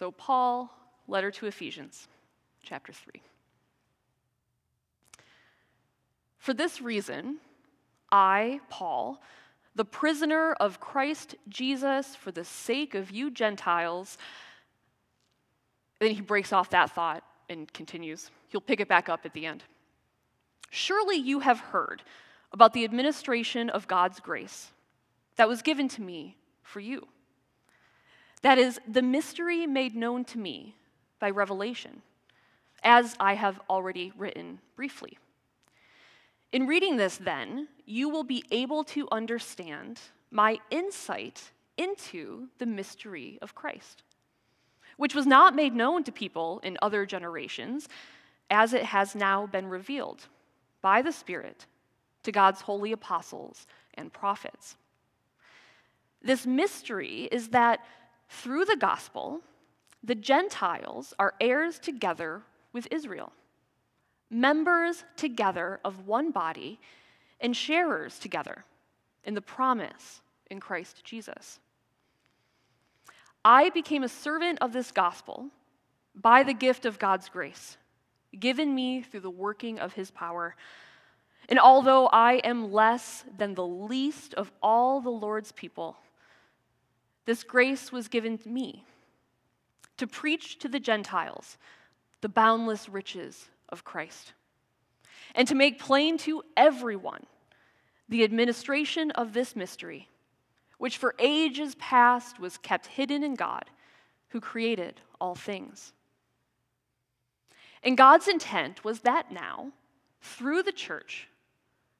So, Paul, letter to Ephesians, chapter 3. For this reason, I, Paul, the prisoner of Christ Jesus for the sake of you Gentiles. Then he breaks off that thought and continues. He'll pick it back up at the end. Surely you have heard about the administration of God's grace that was given to me for you. That is, the mystery made known to me by revelation, as I have already written briefly. In reading this, then, you will be able to understand my insight into the mystery of Christ, which was not made known to people in other generations, as it has now been revealed by the Spirit to God's holy apostles and prophets. This mystery is that through the gospel, the Gentiles are heirs together with Israel members together of one body and sharers together in the promise in Christ Jesus. I became a servant of this gospel by the gift of God's grace, given me through the working of his power. And although I am less than the least of all the Lord's people, this grace was given to me to preach to the Gentiles the boundless riches of Christ, and to make plain to everyone the administration of this mystery, which for ages past was kept hidden in God, who created all things. And God's intent was that now, through the church,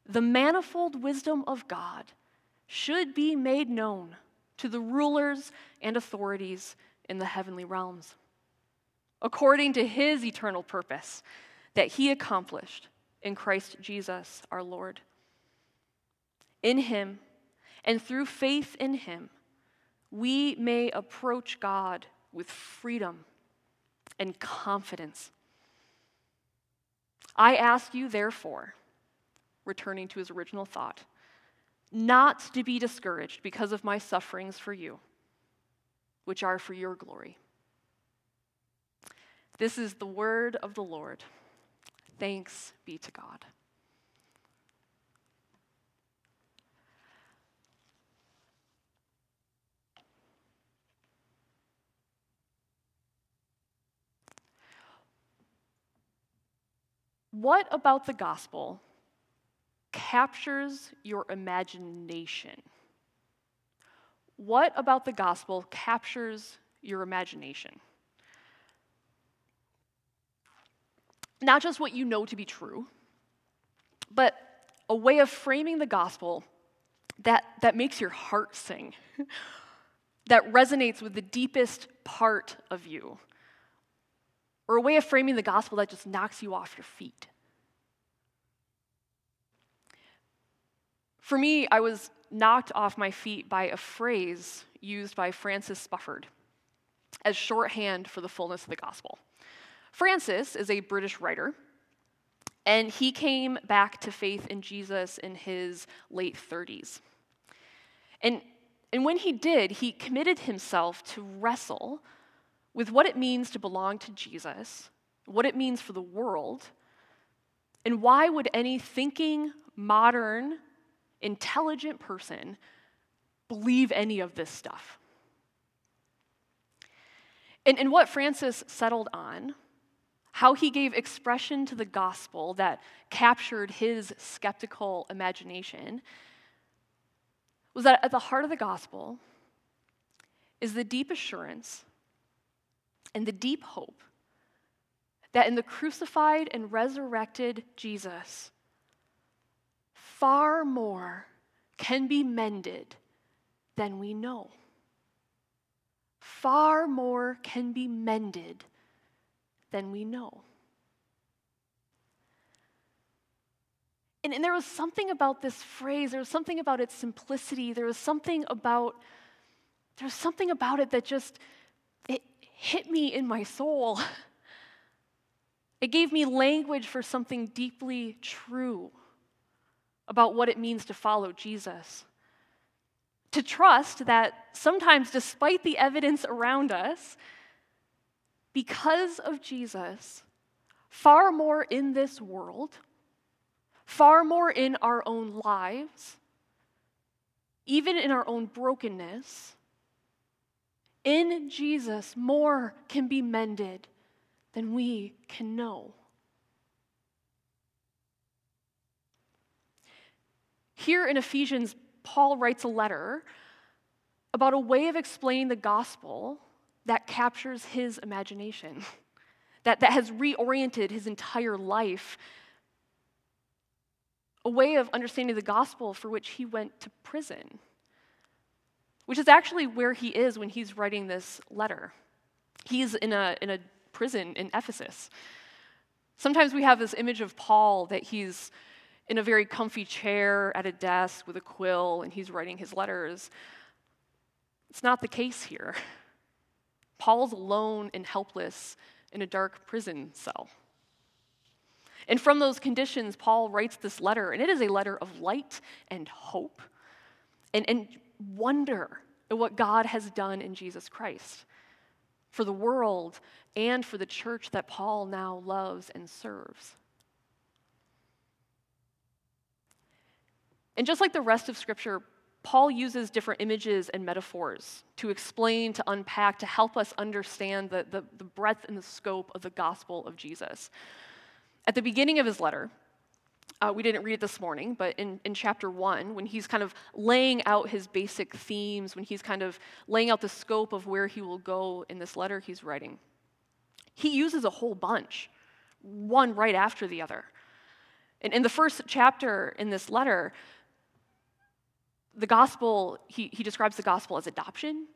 the manifold wisdom of God should be made known to the rulers and authorities in the heavenly realms, according to his eternal purpose that he accomplished in Christ Jesus our Lord. In him and through faith in him, we may approach God with freedom and confidence. I ask you, therefore, returning to his original thought, not to be discouraged because of my sufferings for you, which are for your glory. This is the word of the Lord. Thanks be to God. What about the gospel captures your imagination? What about the gospel captures your imagination? not just what you know to be true, but a way of framing the gospel that, that makes your heart sing, that resonates with the deepest part of you, or a way of framing the gospel that just knocks you off your feet. For me, I was knocked off my feet by a phrase used by Francis Spufford as shorthand for the fullness of the gospel. Francis is a British writer, and he came back to faith in Jesus in his late 30s. And, and when he did, he committed himself to wrestle with what it means to belong to Jesus, what it means for the world, and why would any thinking, modern, intelligent person believe any of this stuff? And, and what Francis settled on how he gave expression to the gospel that captured his skeptical imagination was that at the heart of the gospel is the deep assurance and the deep hope that in the crucified and resurrected Jesus, far more can be mended than we know. Far more can be mended than we know. And, and there was something about this phrase, there was something about its simplicity, there was something about there was something about it that just it hit me in my soul. It gave me language for something deeply true about what it means to follow Jesus. To trust that sometimes, despite the evidence around us, because of Jesus, far more in this world, far more in our own lives, even in our own brokenness, in Jesus, more can be mended than we can know. Here in Ephesians, Paul writes a letter about a way of explaining the gospel that captures his imagination, that, that has reoriented his entire life. A way of understanding the gospel for which he went to prison, which is actually where he is when he's writing this letter. He's in a, in a prison in Ephesus. Sometimes we have this image of Paul that he's in a very comfy chair at a desk with a quill and he's writing his letters. It's not the case here. Paul's alone and helpless in a dark prison cell. And from those conditions, Paul writes this letter, and it is a letter of light and hope and, and wonder at what God has done in Jesus Christ for the world and for the church that Paul now loves and serves. And just like the rest of Scripture, Paul uses different images and metaphors to explain, to unpack, to help us understand the, the, the, breadth and the scope of the gospel of Jesus. At the beginning of his letter, uh, we didn't read it this morning, but in, in chapter one, when he's kind of laying out his basic themes, when he's kind of laying out the scope of where he will go in this letter he's writing, he uses a whole bunch, one right after the other. And in the first chapter in this letter, the gospel, he, he describes the gospel as adoption.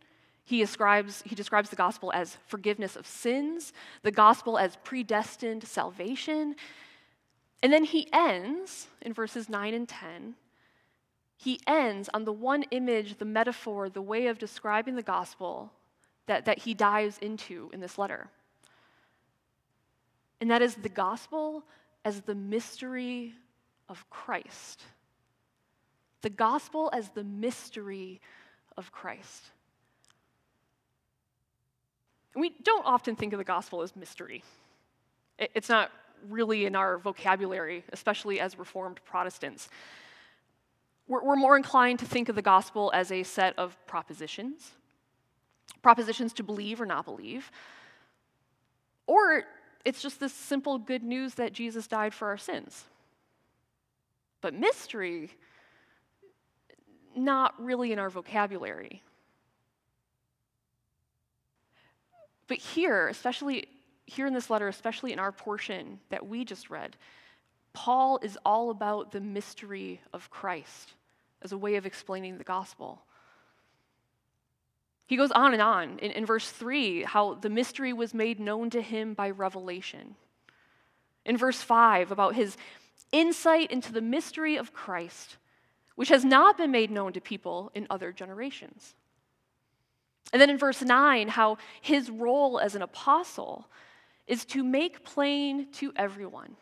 He describes, he describes the gospel as forgiveness of sins, the gospel as predestined salvation. And then he ends in verses 9 and 10. He ends on the one image, the metaphor, the way of describing the gospel that, that he dives into in this letter. And that is the gospel as the mystery of Christ the gospel as the mystery of Christ. we don't often think of the gospel as mystery. It's not really in our vocabulary, especially as Reformed Protestants. We're, more inclined to think of the gospel as a set of propositions propositions to believe or not believe. Or it's just this simple good news that Jesus died for our sins. But mystery not really in our vocabulary. But here, especially here in this letter, especially in our portion that we just read, Paul is all about the mystery of Christ as a way of explaining the gospel. He goes on and on in, in, verse 3 how the mystery was made known to him by revelation. In verse 5, about his insight into the mystery of Christ which has not been made known to people in other generations. And then in verse 9, how his role as an apostle is to make plain to everyone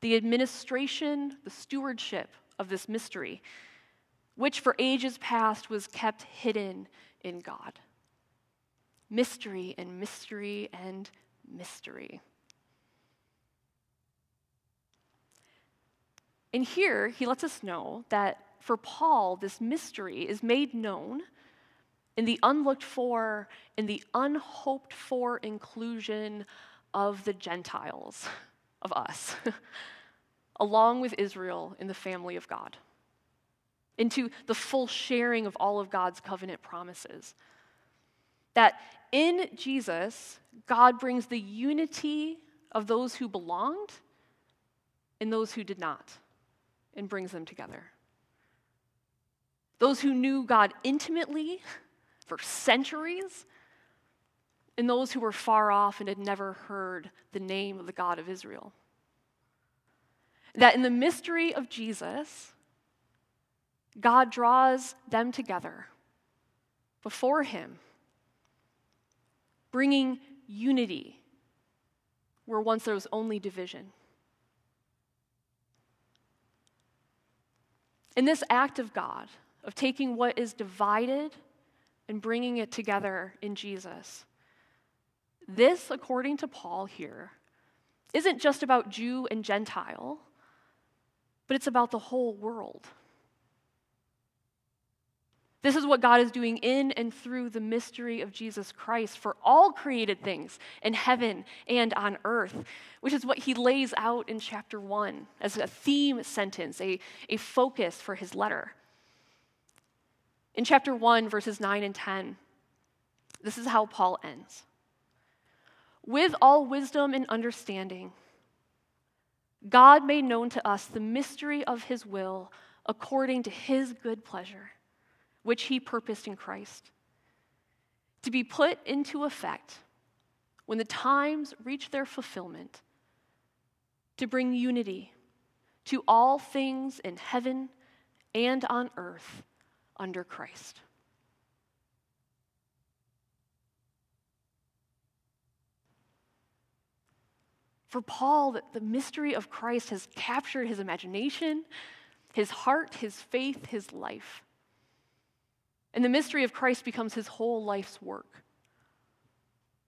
the administration, the stewardship of this mystery, which for ages past was kept hidden in God. Mystery and mystery and mystery. And here, he lets us know that for Paul, this mystery is made known in the unlooked for, in the unhoped for inclusion of the Gentiles, of us, along with Israel in the family of God, into the full sharing of all of God's covenant promises. That in Jesus, God brings the unity of those who belonged and those who did not and brings them together. Those who knew God intimately for centuries, and those who were far off and had never heard the name of the God of Israel. That in the mystery of Jesus, God draws them together before Him, bringing unity where once there was only division. In this act of God, of taking what is divided and bringing it together in Jesus, this, according to Paul here, isn't just about Jew and Gentile, but it's about the whole world. This is what God is doing in and through the mystery of Jesus Christ for all created things in heaven and on earth, which is what he lays out in chapter 1 as a theme sentence, a, a focus for his letter. In chapter 1, verses 9 and 10, this is how Paul ends With all wisdom and understanding, God made known to us the mystery of his will according to his good pleasure which he purposed in Christ, to be put into effect when the times reach their fulfillment, to bring unity to all things in heaven and on earth under Christ. For Paul, the mystery of Christ has captured his imagination, his heart, his faith, his life. And the mystery of Christ becomes his whole life's work.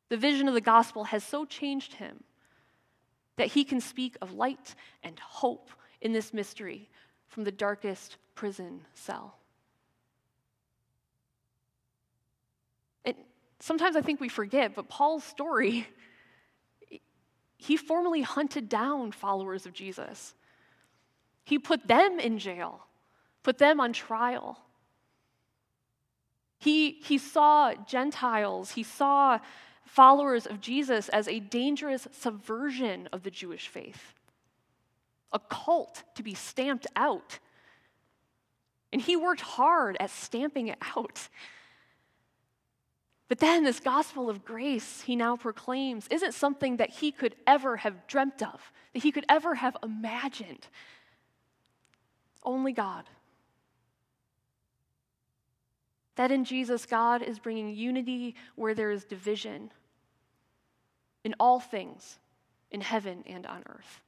The vision of the gospel has so changed him that he can speak of light and hope in this mystery from the darkest prison cell. And sometimes I think we forget, but Paul's story, he formerly hunted down followers of Jesus. He put them in jail, put them on trial. He, he saw Gentiles, he saw followers of Jesus as a dangerous subversion of the Jewish faith, a cult to be stamped out. And he worked hard at stamping it out. But then, this gospel of grace he now proclaims isn't something that he could ever have dreamt of, that he could ever have imagined. Only God. That in Jesus, God is bringing unity where there is division in all things, in heaven and on earth.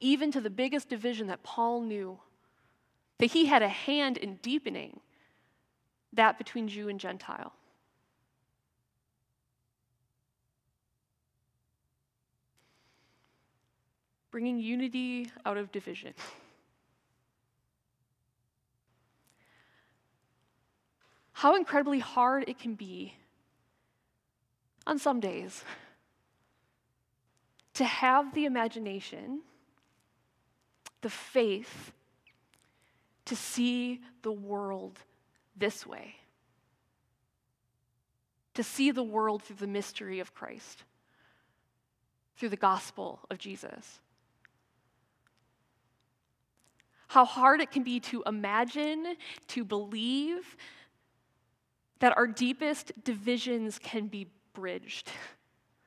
Even to the biggest division that Paul knew, that he had a hand in deepening that between Jew and Gentile. Bringing unity out of division. how incredibly hard it can be on some days to have the imagination, the faith to see the world this way, to see the world through the mystery of Christ, through the gospel of Jesus. How hard it can be to imagine, to believe, that our deepest divisions can be bridged,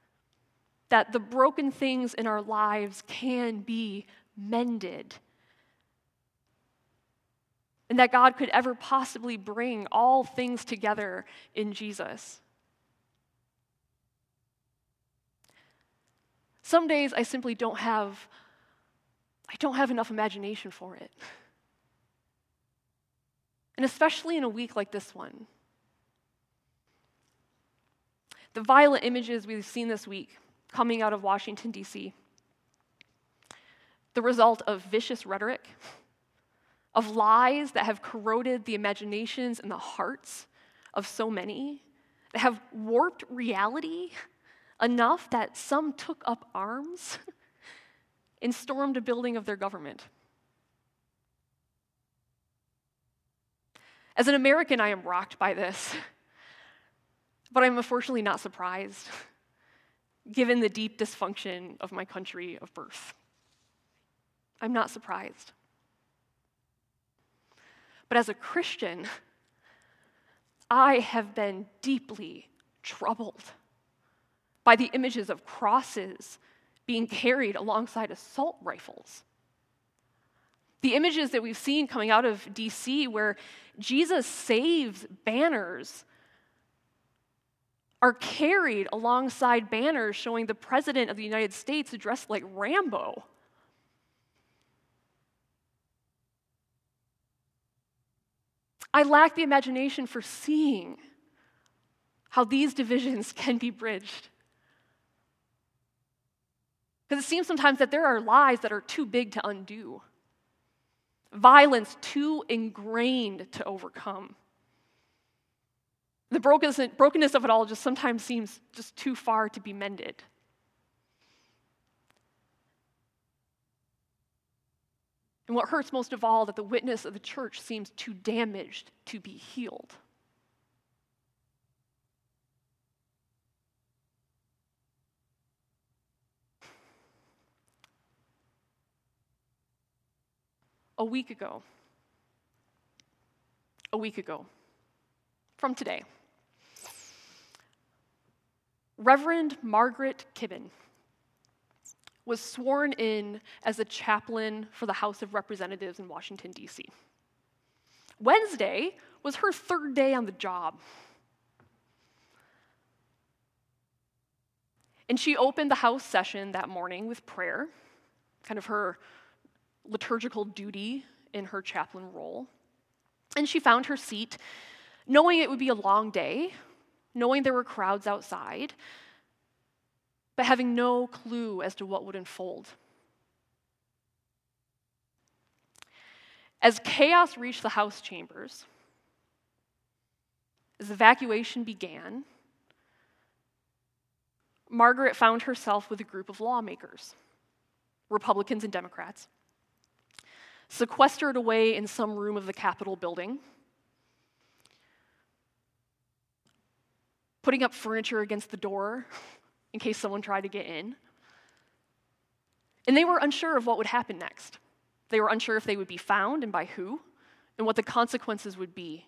that the broken things in our lives can be mended, and that God could ever possibly bring all things together in Jesus. Some days I simply don't have I don't have enough imagination for it. And especially in a week like this one, the violent images we've seen this week coming out of Washington, D.C., the result of vicious rhetoric, of lies that have corroded the imaginations and the hearts of so many, that have warped reality enough that some took up arms and stormed a building of their government. As an American, I am rocked by this. But I'm unfortunately not surprised, given the deep dysfunction of my country of birth. I'm not surprised. But as a Christian, I have been deeply troubled by the images of crosses being carried alongside assault rifles. The images that we've seen coming out of DC where Jesus saves banners are carried alongside banners showing the President of the United States dressed like Rambo. I lack the imagination for seeing how these divisions can be bridged. Because it seems sometimes that there are lies that are too big to undo, violence too ingrained to overcome. The brokenness of it all just sometimes seems just too far to be mended. And what hurts most of all, that the witness of the church seems too damaged to be healed. A week ago, a week ago, from today, Reverend Margaret Kibben was sworn in as a chaplain for the House of Representatives in Washington, D.C. Wednesday was her third day on the job. And she opened the House session that morning with prayer, kind of her liturgical duty in her chaplain role. And she found her seat, knowing it would be a long day, knowing there were crowds outside, but having no clue as to what would unfold. As chaos reached the House chambers, as evacuation began, Margaret found herself with a group of lawmakers, Republicans and Democrats, sequestered away in some room of the Capitol building, putting up furniture against the door in case someone tried to get in. And they were unsure of what would happen next. They were unsure if they would be found and by who, and what the consequences would be.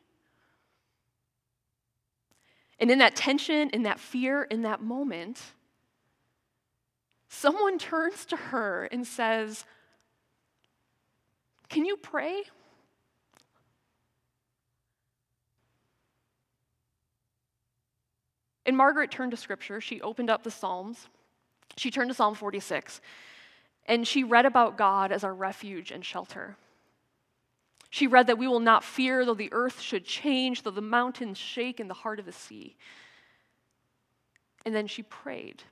And in that tension, in that fear, in that moment, someone turns to her and says, Can you pray? And Margaret turned to scripture. She opened up the Psalms. She turned to Psalm 46, and she read about God as our refuge and shelter. She read that we will not fear though the earth should change, though the mountains shake in the heart of the sea. And then she prayed.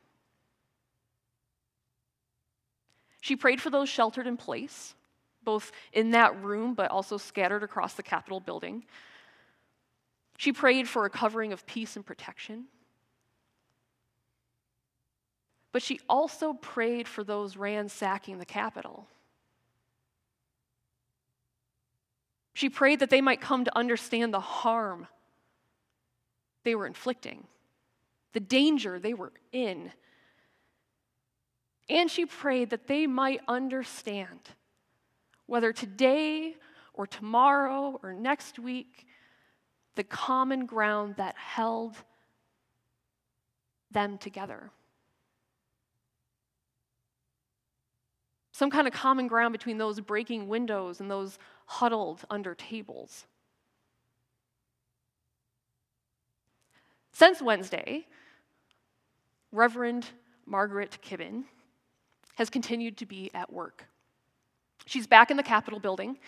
She prayed for those sheltered in place, both in that room but also scattered across the Capitol building. She prayed for a covering of peace and protection. But she also prayed for those ransacking the Capitol. She prayed that they might come to understand the harm they were inflicting, the danger they were in. And she prayed that they might understand whether today or tomorrow or next week, the common ground that held them together. Some kind of common ground between those breaking windows and those huddled under tables. Since Wednesday, Reverend Margaret Kibben has continued to be at work. She's back in the Capitol building,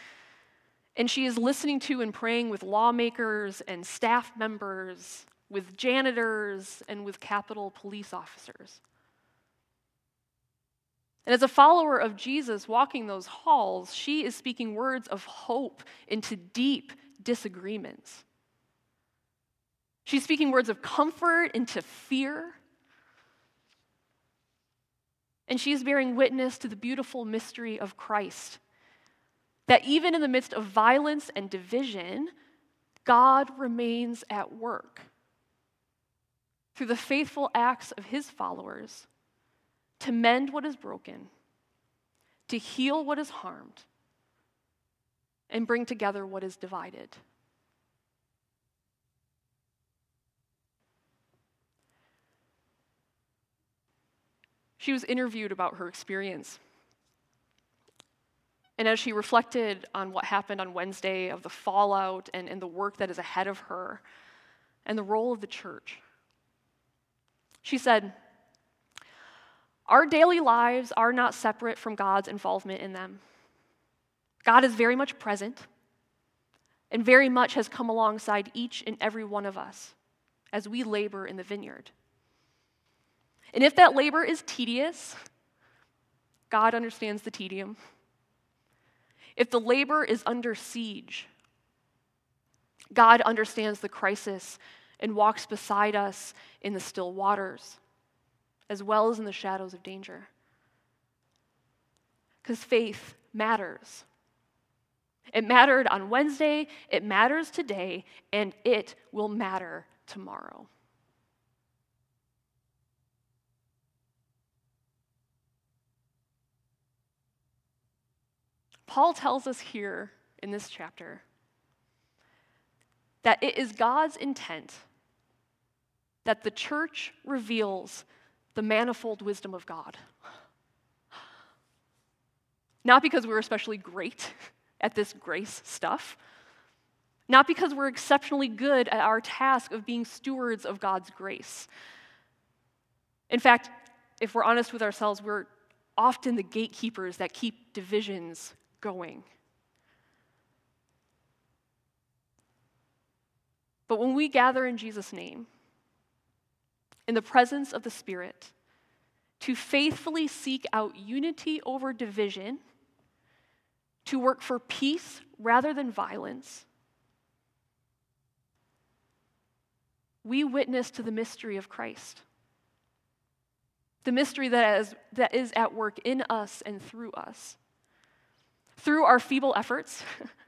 and she is listening to and praying with lawmakers and staff members, with janitors, and with Capitol police officers. And as a follower of Jesus walking those halls, she is speaking words of hope into deep disagreements. She's speaking words of comfort into fear. And she's bearing witness to the beautiful mystery of Christ. That even in the midst of violence and division, God remains at work through the faithful acts of his followers to mend what is broken, to heal what is harmed, and bring together what is divided. She was interviewed about her experience. And as she reflected on what happened on Wednesday, of the fallout and, and the work that is ahead of her, and the role of the church, she said, our daily lives are not separate from God's involvement in them. God is very much present and very much has come alongside each and every one of us as we labor in the vineyard. And if that labor is tedious, God understands the tedium. If the labor is under siege, God understands the crisis and walks beside us in the still waters, as well as in the shadows of danger. Because faith matters. It mattered on Wednesday, it matters today, and it will matter tomorrow. Paul tells us here in this chapter that it is God's intent that the church reveals the manifold wisdom of God. Not because we're especially great at this grace stuff, not because we're exceptionally good at our task of being stewards of God's grace. In fact, if we're honest with ourselves, we're often the gatekeepers that keep divisions going. But when we gather in Jesus' name, in the presence of the Spirit, to faithfully seek out unity over division, to work for peace rather than violence, we witness to the mystery of Christ. The mystery that is, that is at work in us and through us. Through our feeble efforts,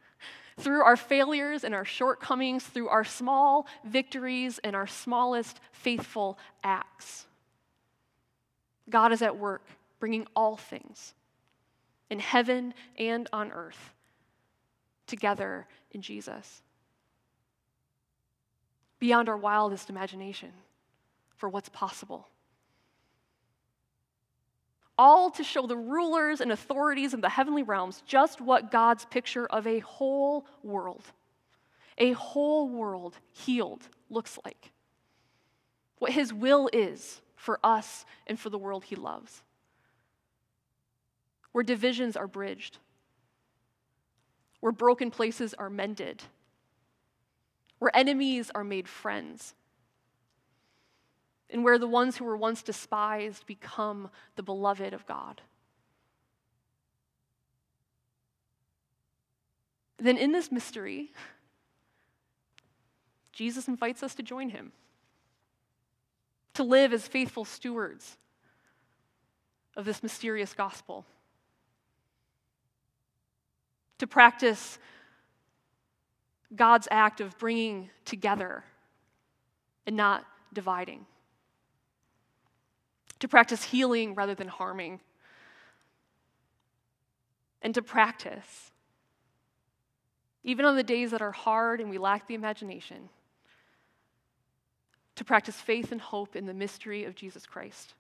through our failures and our shortcomings, through our small victories and our smallest faithful acts. God is at work, bringing all things in heaven and on earth together in Jesus. Beyond our wildest imagination for what's possible. All to show the rulers and authorities in the heavenly realms just what God's picture of a whole world, a whole world healed, looks like. What his will is for us and for the world he loves where divisions are bridged, where broken places are mended, where enemies are made friends, and where the ones who were once despised become the beloved of God. Then, in this mystery, Jesus invites us to join him, to live as faithful stewards of this mysterious gospel to practice God's act of bringing together and not dividing, to practice healing rather than harming, and to practice, even on the days that are hard and we lack the imagination, to practice faith and hope in the mystery of Jesus Christ,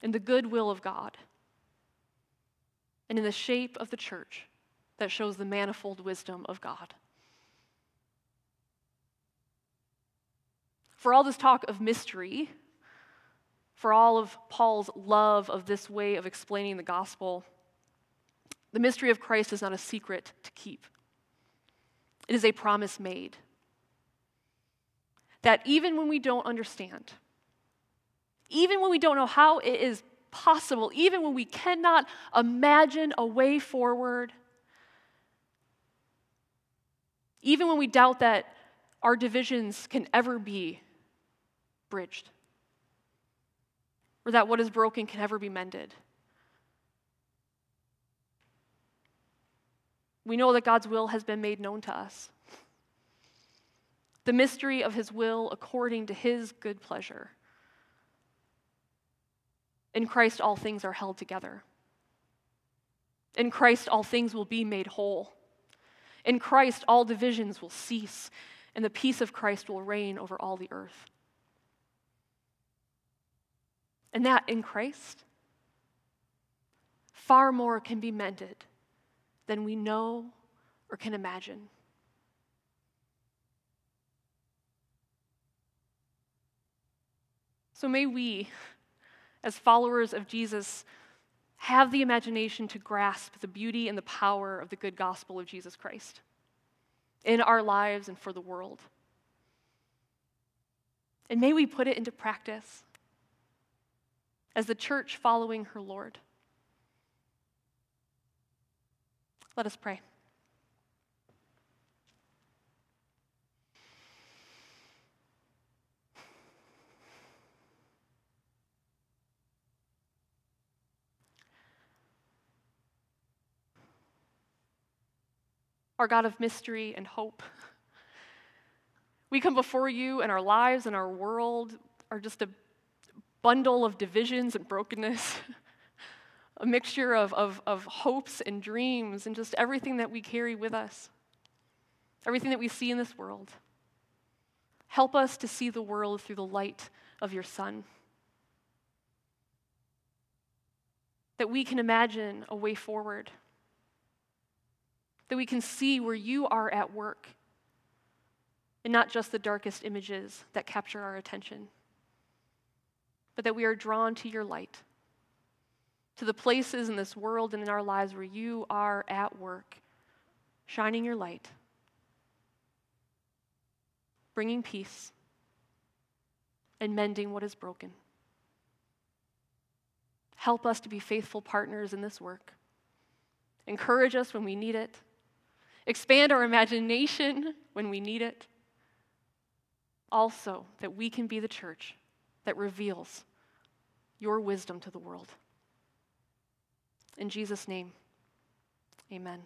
in the goodwill of God and in the shape of the church that shows the manifold wisdom of God. For all this talk of mystery, for all of Paul's love of this way of explaining the gospel, the mystery of Christ is not a secret to keep. It is a promise made. That even when we don't understand, even when we don't know how it is possible, even when we cannot imagine a way forward, even when we doubt that our divisions can ever be bridged, or that what is broken can ever be mended. We know that God's will has been made known to us. The mystery of his will according to his good pleasure. In Christ, all things are held together. In Christ, all things will be made whole. In Christ, all divisions will cease, and the peace of Christ will reign over all the earth. And that in Christ, far more can be mended than we know or can imagine. So may we as followers of Jesus, have the imagination to grasp the beauty and the power of the good gospel of Jesus Christ in our lives and for the world. And may we put it into practice as the church following her Lord. Let us pray. Our God of mystery and hope. We come before you, and our lives and our world are just a bundle of divisions and brokenness, a mixture of, of, of hopes and dreams, and just everything that we carry with us, everything that we see in this world. Help us to see the world through the light of your Son. That we can imagine a way forward. That we can see where you are at work and not just the darkest images that capture our attention, but that we are drawn to your light, to the places in this world and in our lives where you are at work, shining your light, bringing peace, and mending what is broken. Help us to be faithful partners in this work. Encourage us when we need it. Expand our imagination when we need it also that we can be the church that reveals your wisdom to the world. In Jesus' name, amen.